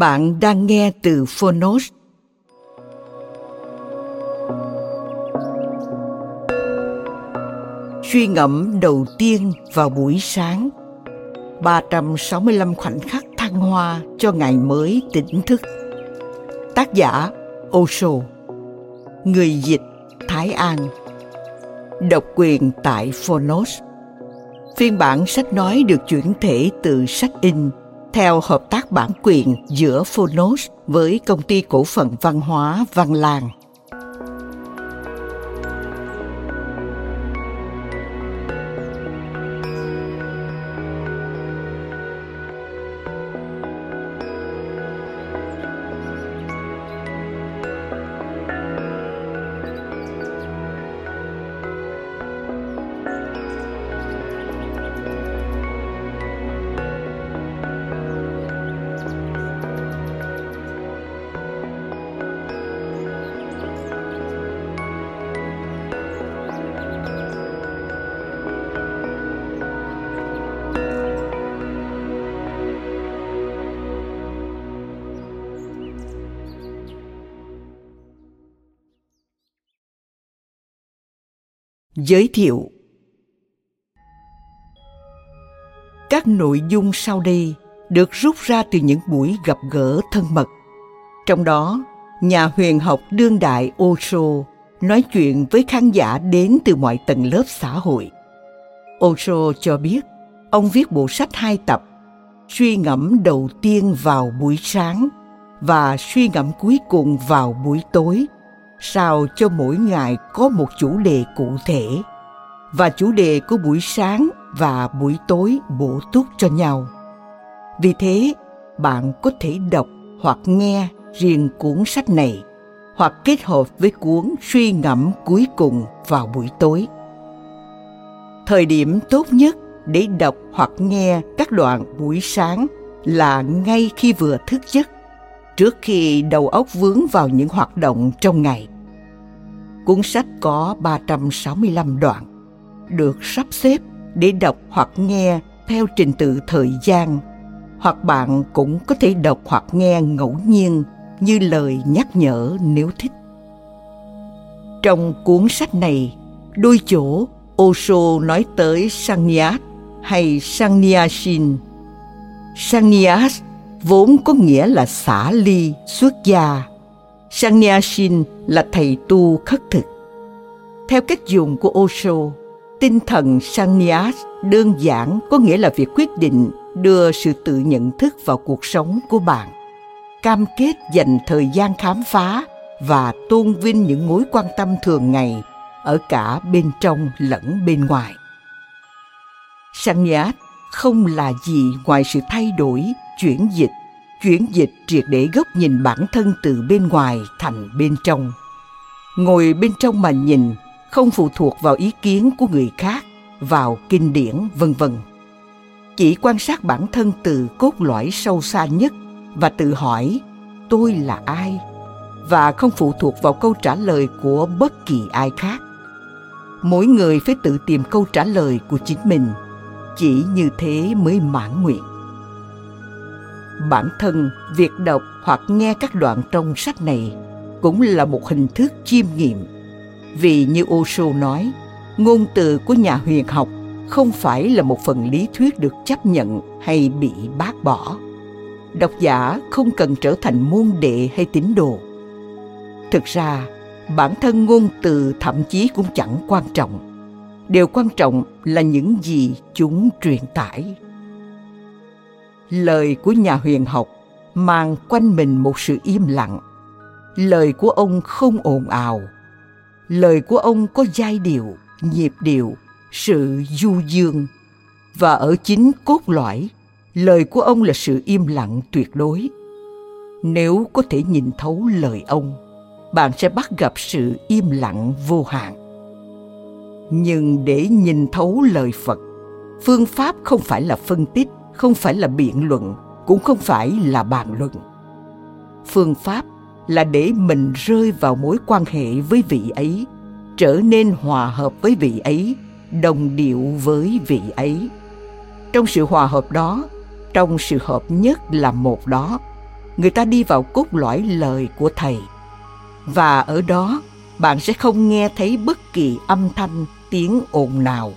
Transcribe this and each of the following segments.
Bạn đang nghe từ Phonos. Suy ngẫm đầu tiên vào buổi sáng 365 khoảnh khắc thăng hoa cho ngày mới tỉnh thức. Tác giả Osho, Người dịch Thái An. Độc quyền tại Phonos. Phiên bản sách nói được chuyển thể từ sách in theo hợp tác bản quyền giữa Phonos với công ty cổ phần văn hóa Văn làng. Giới thiệu Các nội dung sau đây được rút ra từ những buổi gặp gỡ thân mật. Trong đó, nhà huyền học đương đại Osho nói chuyện với khán giả đến từ mọi tầng lớp xã hội. Osho cho biết, ông viết bộ sách hai tập, suy ngẫm đầu tiên vào buổi sáng và suy ngẫm cuối cùng vào buổi tối – sao cho mỗi ngày có một chủ đề cụ thể và chủ đề của buổi sáng và buổi tối bổ túc cho nhau. Vì thế, bạn có thể đọc hoặc nghe riêng cuốn sách này hoặc kết hợp với cuốn suy ngẫm cuối cùng vào buổi tối. Thời điểm tốt nhất để đọc hoặc nghe các đoạn buổi sáng là ngay khi vừa thức giấc trước khi đầu óc vướng vào những hoạt động trong ngày. Cuốn sách có 365 đoạn, được sắp xếp để đọc hoặc nghe theo trình tự thời gian, hoặc bạn cũng có thể đọc hoặc nghe ngẫu nhiên như lời nhắc nhở nếu thích. Trong cuốn sách này, đôi chỗ Osho nói tới Sannyas hay Sannyashin. Sannyas vốn có nghĩa là xả ly, xuất gia. Sannyashin là thầy tu khất thực. Theo cách dùng của Osho, tinh thần Sannyas đơn giản có nghĩa là việc quyết định đưa sự tự nhận thức vào cuộc sống của bạn. Cam kết dành thời gian khám phá và tôn vinh những mối quan tâm thường ngày ở cả bên trong lẫn bên ngoài. Sannyas không là gì ngoài sự thay đổi, chuyển dịch chuyển dịch triệt để góc nhìn bản thân từ bên ngoài thành bên trong. Ngồi bên trong mà nhìn, không phụ thuộc vào ý kiến của người khác, vào kinh điển, vân vân. Chỉ quan sát bản thân từ cốt lõi sâu xa nhất và tự hỏi, tôi là ai? và không phụ thuộc vào câu trả lời của bất kỳ ai khác. Mỗi người phải tự tìm câu trả lời của chính mình, chỉ như thế mới mãn nguyện bản thân, việc đọc hoặc nghe các đoạn trong sách này cũng là một hình thức chiêm nghiệm. Vì như Osho nói, ngôn từ của nhà huyền học không phải là một phần lý thuyết được chấp nhận hay bị bác bỏ. Độc giả không cần trở thành môn đệ hay tín đồ. Thực ra, bản thân ngôn từ thậm chí cũng chẳng quan trọng. Điều quan trọng là những gì chúng truyền tải lời của nhà huyền học mang quanh mình một sự im lặng. Lời của ông không ồn ào. Lời của ông có giai điệu, nhịp điệu, sự du dương. Và ở chính cốt lõi, lời của ông là sự im lặng tuyệt đối. Nếu có thể nhìn thấu lời ông, bạn sẽ bắt gặp sự im lặng vô hạn. Nhưng để nhìn thấu lời phật, phương pháp không phải là phân tích không phải là biện luận, cũng không phải là bàn luận. Phương pháp là để mình rơi vào mối quan hệ với vị ấy, trở nên hòa hợp với vị ấy, đồng điệu với vị ấy. Trong sự hòa hợp đó, trong sự hợp nhất là một đó, người ta đi vào cốt lõi lời của thầy. Và ở đó, bạn sẽ không nghe thấy bất kỳ âm thanh, tiếng ồn nào.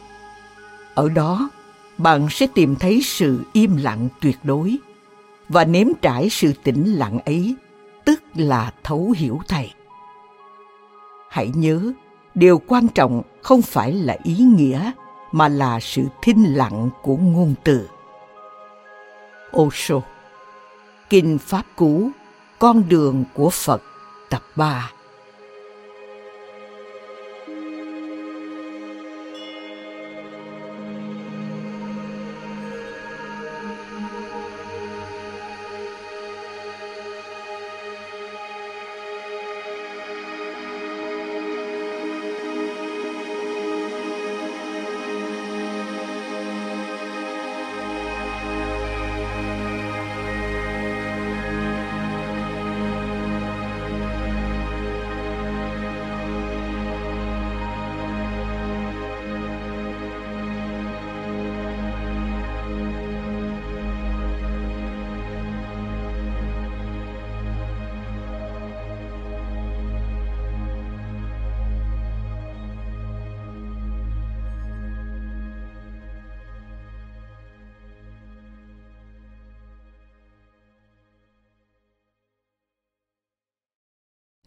Ở đó bạn sẽ tìm thấy sự im lặng tuyệt đối. Và nếm trải sự tĩnh lặng ấy, tức là thấu hiểu thầy. Hãy nhớ, điều quan trọng không phải là ý nghĩa, mà là sự thinh lặng của ngôn từ. Osho, Kinh Pháp Cú, Con đường của Phật, tập 3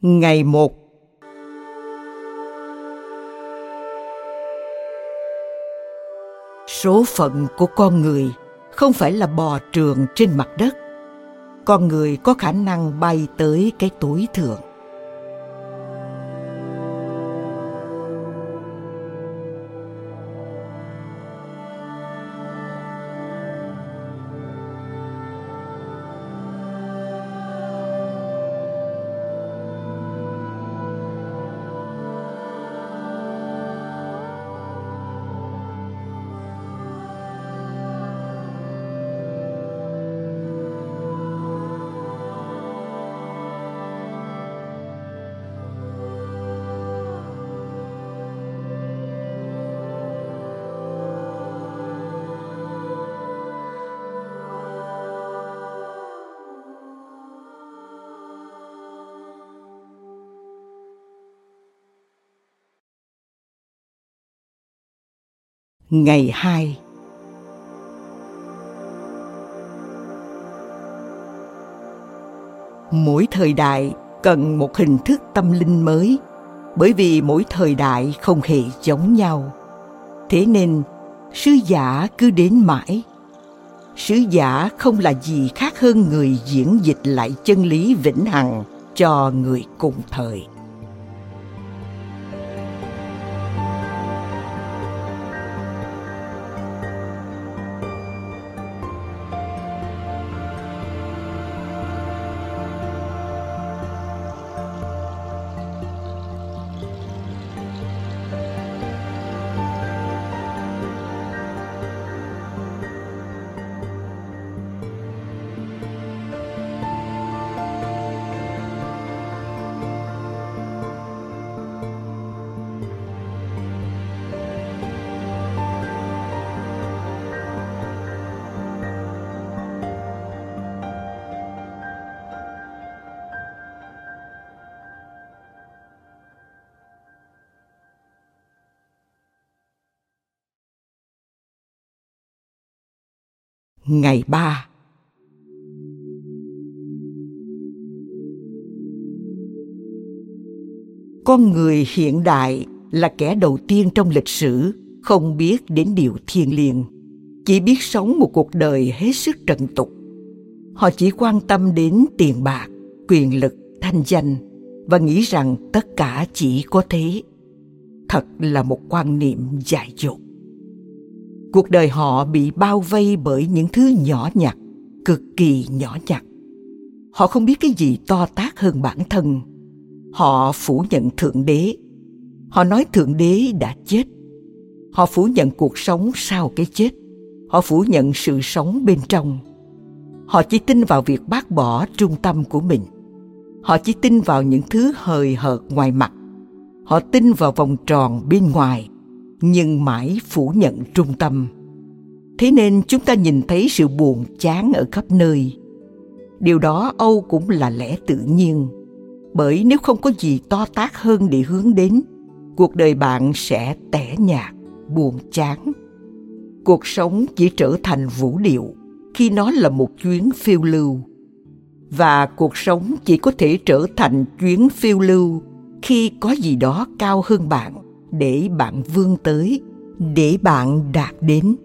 Ngày một Số phận của con người không phải là bò trường trên mặt đất. Con người có khả năng bay tới cái tối thượng. Ngày 2 Mỗi thời đại cần một hình thức tâm linh mới bởi vì mỗi thời đại không hề giống nhau. Thế nên, sứ giả cứ đến mãi. Sứ giả không là gì khác hơn người diễn dịch lại chân lý vĩnh hằng cho người cùng thời. Ngày 3 Con người hiện đại là kẻ đầu tiên trong lịch sử không biết đến điều thiêng liêng, chỉ biết sống một cuộc đời hết sức trần tục. Họ chỉ quan tâm đến tiền bạc, quyền lực, thanh danh và nghĩ rằng tất cả chỉ có thế. Thật là một quan niệm dại dột. Cuộc đời họ bị bao vây bởi những thứ nhỏ nhặt, cực kỳ nhỏ nhặt. Họ không biết cái gì to tát hơn bản thân. Họ phủ nhận Thượng Đế. Họ nói Thượng Đế đã chết. Họ phủ nhận cuộc sống sau cái chết. Họ phủ nhận sự sống bên trong. Họ chỉ tin vào việc bác bỏ trung tâm của mình. Họ chỉ tin vào những thứ hời hợt ngoài mặt. Họ tin vào vòng tròn bên ngoài nhưng mãi phủ nhận trung tâm. Thế nên chúng ta nhìn thấy sự buồn chán ở khắp nơi. Điều đó âu cũng là lẽ tự nhiên, bởi nếu không có gì to tát hơn để hướng đến, cuộc đời bạn sẽ tẻ nhạt, buồn chán. Cuộc sống chỉ trở thành vũ điệu khi nó là một chuyến phiêu lưu. Và cuộc sống chỉ có thể trở thành chuyến phiêu lưu khi có gì đó cao hơn bạn để bạn vươn tới, để bạn đạt đến.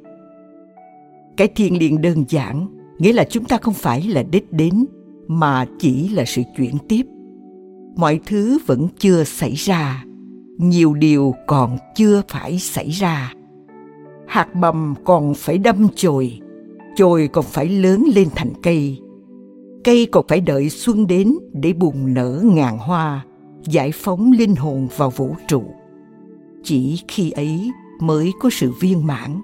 Cái thiền liền đơn giản, nghĩa là chúng ta không phải là đích đến, mà chỉ là sự chuyển tiếp. Mọi thứ vẫn chưa xảy ra, nhiều điều còn chưa phải xảy ra. Hạt mầm còn phải đâm chồi chồi còn phải lớn lên thành cây. Cây còn phải đợi xuân đến để bùng nở ngàn hoa, giải phóng linh hồn vào vũ trụ chỉ khi ấy mới có sự viên mãn.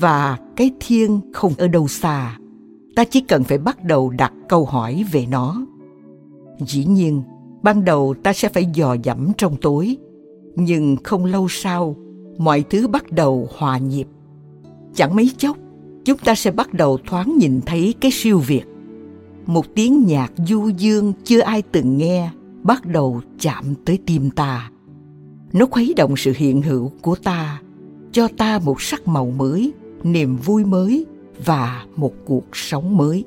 Và cái thiên không ở đâu xa, ta chỉ cần phải bắt đầu đặt câu hỏi về nó. Dĩ nhiên, ban đầu ta sẽ phải dò dẫm trong tối, nhưng không lâu sau, mọi thứ bắt đầu hòa nhịp. Chẳng mấy chốc, chúng ta sẽ bắt đầu thoáng nhìn thấy cái siêu việt. Một tiếng nhạc du dương chưa ai từng nghe bắt đầu chạm tới tim ta nó khuấy động sự hiện hữu của ta, cho ta một sắc màu mới, niềm vui mới và một cuộc sống mới.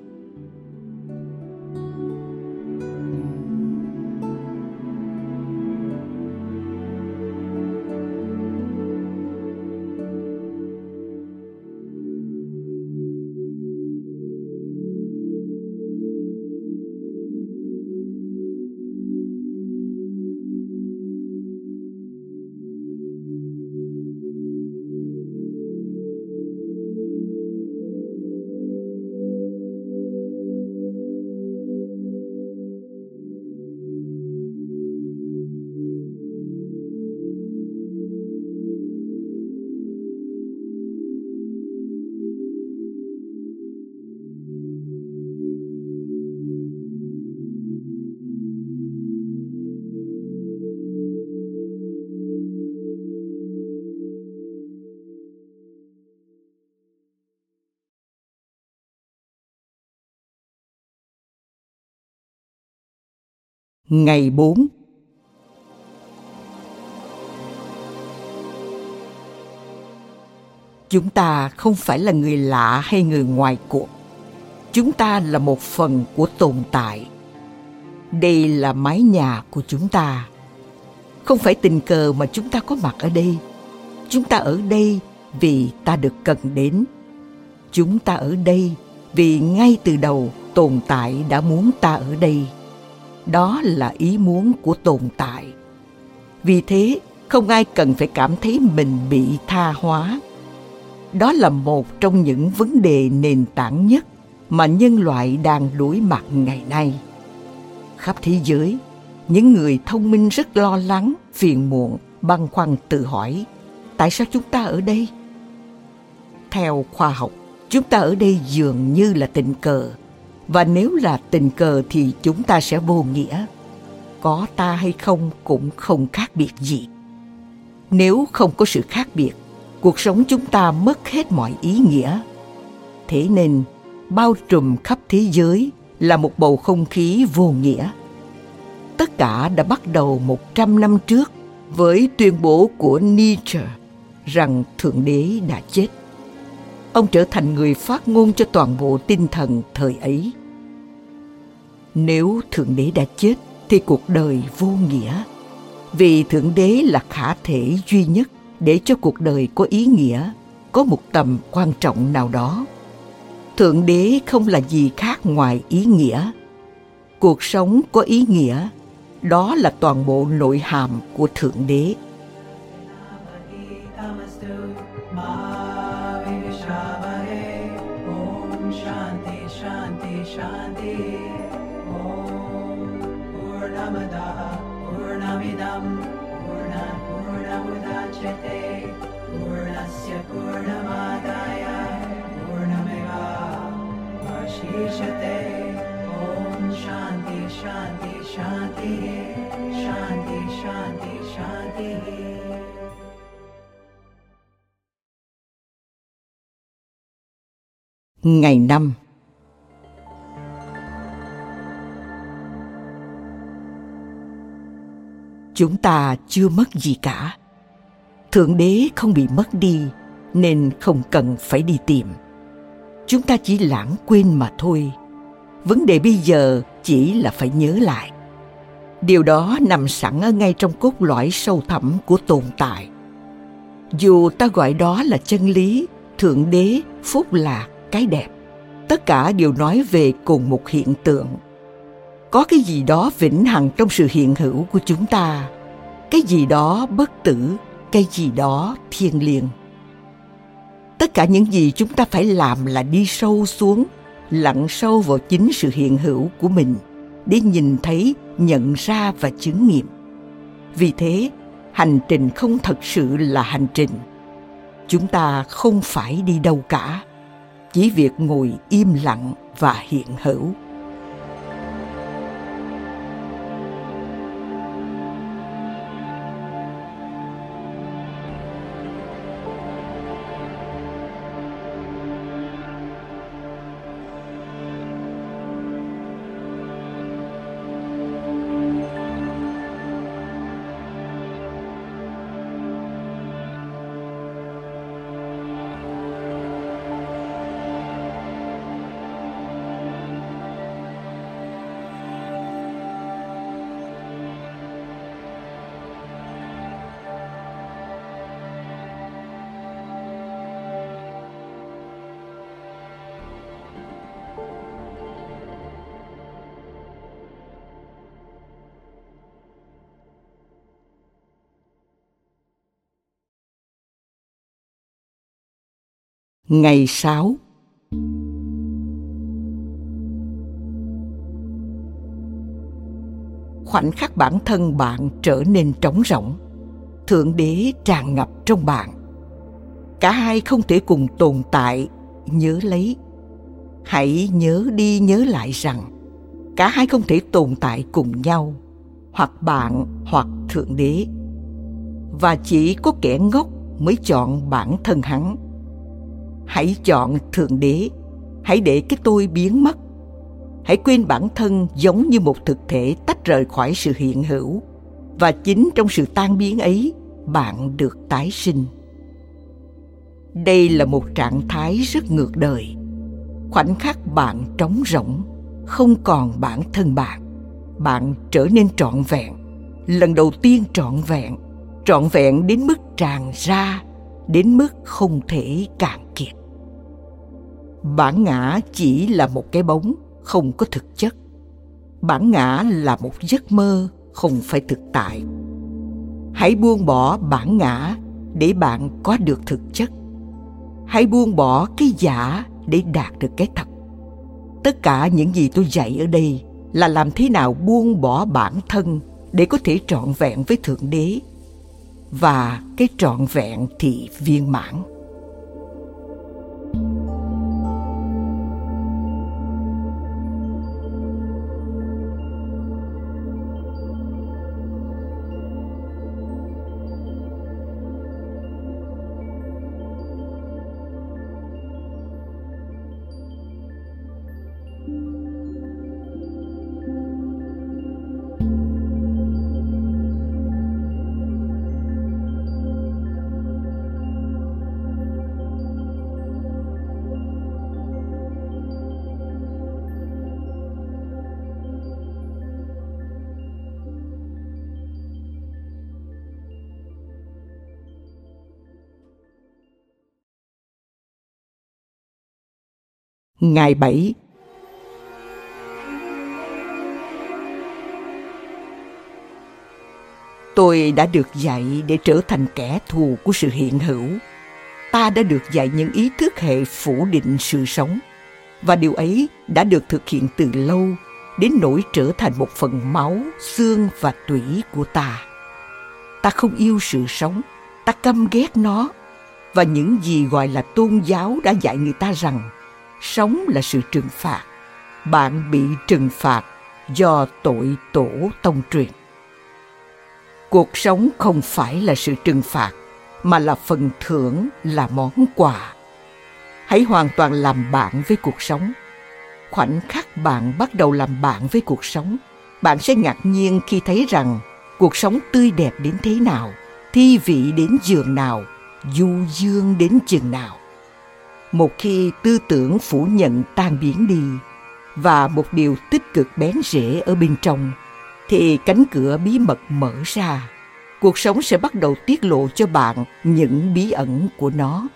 Ngày 4 Chúng ta không phải là người lạ hay người ngoài cuộc. Chúng ta là một phần của tồn tại. Đây là mái nhà của chúng ta. Không phải tình cờ mà chúng ta có mặt ở đây. Chúng ta ở đây vì ta được cần đến. Chúng ta ở đây vì ngay từ đầu tồn tại đã muốn ta ở đây đó là ý muốn của tồn tại. Vì thế, không ai cần phải cảm thấy mình bị tha hóa. Đó là một trong những vấn đề nền tảng nhất mà nhân loại đang đối mặt ngày nay. Khắp thế giới, những người thông minh rất lo lắng, phiền muộn, băn khoăn tự hỏi, tại sao chúng ta ở đây? Theo khoa học, chúng ta ở đây dường như là tình cờ và nếu là tình cờ thì chúng ta sẽ vô nghĩa. Có ta hay không cũng không khác biệt gì. Nếu không có sự khác biệt, cuộc sống chúng ta mất hết mọi ý nghĩa. Thế nên, bao trùm khắp thế giới là một bầu không khí vô nghĩa. Tất cả đã bắt đầu một trăm năm trước với tuyên bố của Nietzsche rằng Thượng Đế đã chết. ông trở thành người phát ngôn cho toàn bộ tinh thần thời ấy nếu thượng đế đã chết thì cuộc đời vô nghĩa. Vì thượng đế là khả thể duy nhất để cho cuộc đời có ý nghĩa, có một tầm quan trọng nào đó. Thượng đế không là gì khác ngoài ý nghĩa. Cuộc sống có ý nghĩa, đó là toàn bộ nội hàm của thượng đế. Ngày năm. Chúng ta chưa mất gì cả. Thượng đế không bị mất đi, nên không cần phải đi tìm. Chúng ta chỉ lãng quên mà thôi. Vấn đề bây giờ chỉ là phải nhớ lại. Điều đó nằm sẵn ở ngay trong cốt lõi sâu thẳm của tồn tại. Dù ta gọi đó là chân lý, thượng đế, phúc lạc cái đẹp. Tất cả đều nói về cùng một hiện tượng. Có cái gì đó vĩnh hằng trong sự hiện hữu của chúng ta, cái gì đó bất tử, cái gì đó thiêng liêng. Tất cả những gì chúng ta phải làm là đi sâu xuống, lặn sâu vào chính sự hiện hữu của mình để nhìn thấy, nhận ra và chứng nghiệm. Vì thế, hành trình không thật sự là hành trình. Chúng ta không phải đi đâu cả chỉ việc ngồi im lặng và hiện hữu. Ngày 6 Khoảnh khắc bản thân bạn trở nên trống rỗng, Thượng đế tràn ngập trong bạn. Cả hai không thể cùng tồn tại, Nhớ lấy. Hãy nhớ đi nhớ lại rằng, Cả hai không thể tồn tại cùng nhau, Hoặc bạn hoặc Thượng Đế. Và chỉ có kẻ ngốc mới chọn bản thân hắn hãy chọn thượng đế. Hãy để cái tôi biến mất. Hãy quên bản thân giống như một thực thể tách rời khỏi sự hiện hữu. Và chính trong sự tan biến ấy, bạn được tái sinh. Đây là một trạng thái rất ngược đời. Khoảnh khắc bạn trống rỗng, không còn bản thân bạn bạn trở nên trọn vẹn. Lần đầu tiên trọn vẹn trọn vẹn đến mức tràn ra, đến mức không thể cạn kiệt bản ngã chỉ là một cái bóng, không có thực chất. Bản ngã là một giấc mơ, không phải thực tại. Hãy buông bỏ bản ngã để bạn có được thực chất. Hãy buông bỏ cái giả để đạt được cái thật. Tất cả những gì tôi dạy ở đây là làm thế nào buông bỏ bản thân để có thể trọn vẹn với thượng đế. Và cái trọn vẹn thì viên mãn. Ngày 7 Tôi đã được dạy để trở thành kẻ thù của sự hiện hữu. Ta đã được dạy những ý thức hệ phủ định sự sống. Và điều ấy đã được thực hiện từ lâu đến nỗi trở thành một phần máu, xương và tủy của ta. Ta không yêu sự sống, ta căm ghét nó. Và những gì gọi là tôn giáo đã dạy người ta rằng sống là sự trừng phạt. Bạn bị trừng phạt do tội tổ tông truyền. Cuộc sống không phải là sự trừng phạt, mà là phần thưởng, là món quà. Hãy hoàn toàn làm bạn với cuộc sống. Khoảnh khắc bạn bắt đầu làm bạn với cuộc sống, bạn sẽ ngạc nhiên khi thấy rằng cuộc sống tươi đẹp đến thế nào, thi vị đến giường nào, du dương đến chừng nào một khi tư tưởng phủ nhận tan biến đi và một điều tích cực bén rễ ở bên trong, thì cánh cửa bí mật mở ra. Cuộc sống sẽ bắt đầu tiết lộ cho bạn những bí ẩn của nó.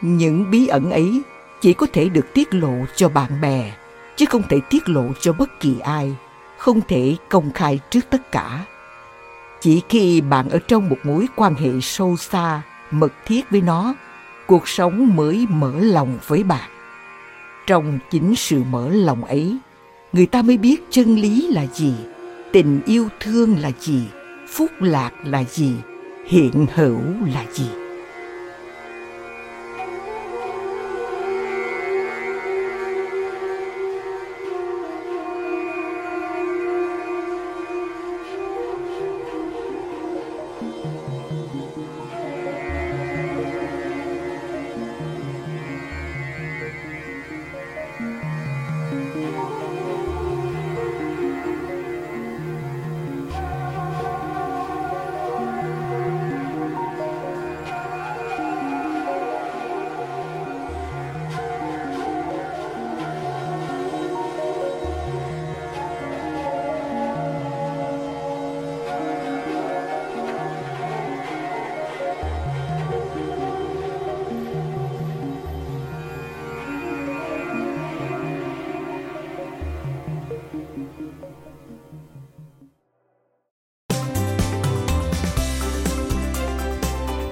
Những bí ẩn ấy chỉ có thể được tiết lộ cho bạn bè, chứ không thể tiết lộ cho bất kỳ ai, không thể công khai trước tất cả. Chỉ khi bạn ở trong một mối quan hệ sâu xa, mật thiết với nó cuộc sống mới mở lòng với bạn. Trong chính sự mở lòng ấy, người ta mới biết chân lý là gì, tình yêu thương là gì, phúc lạc là gì, hiện hữu là gì.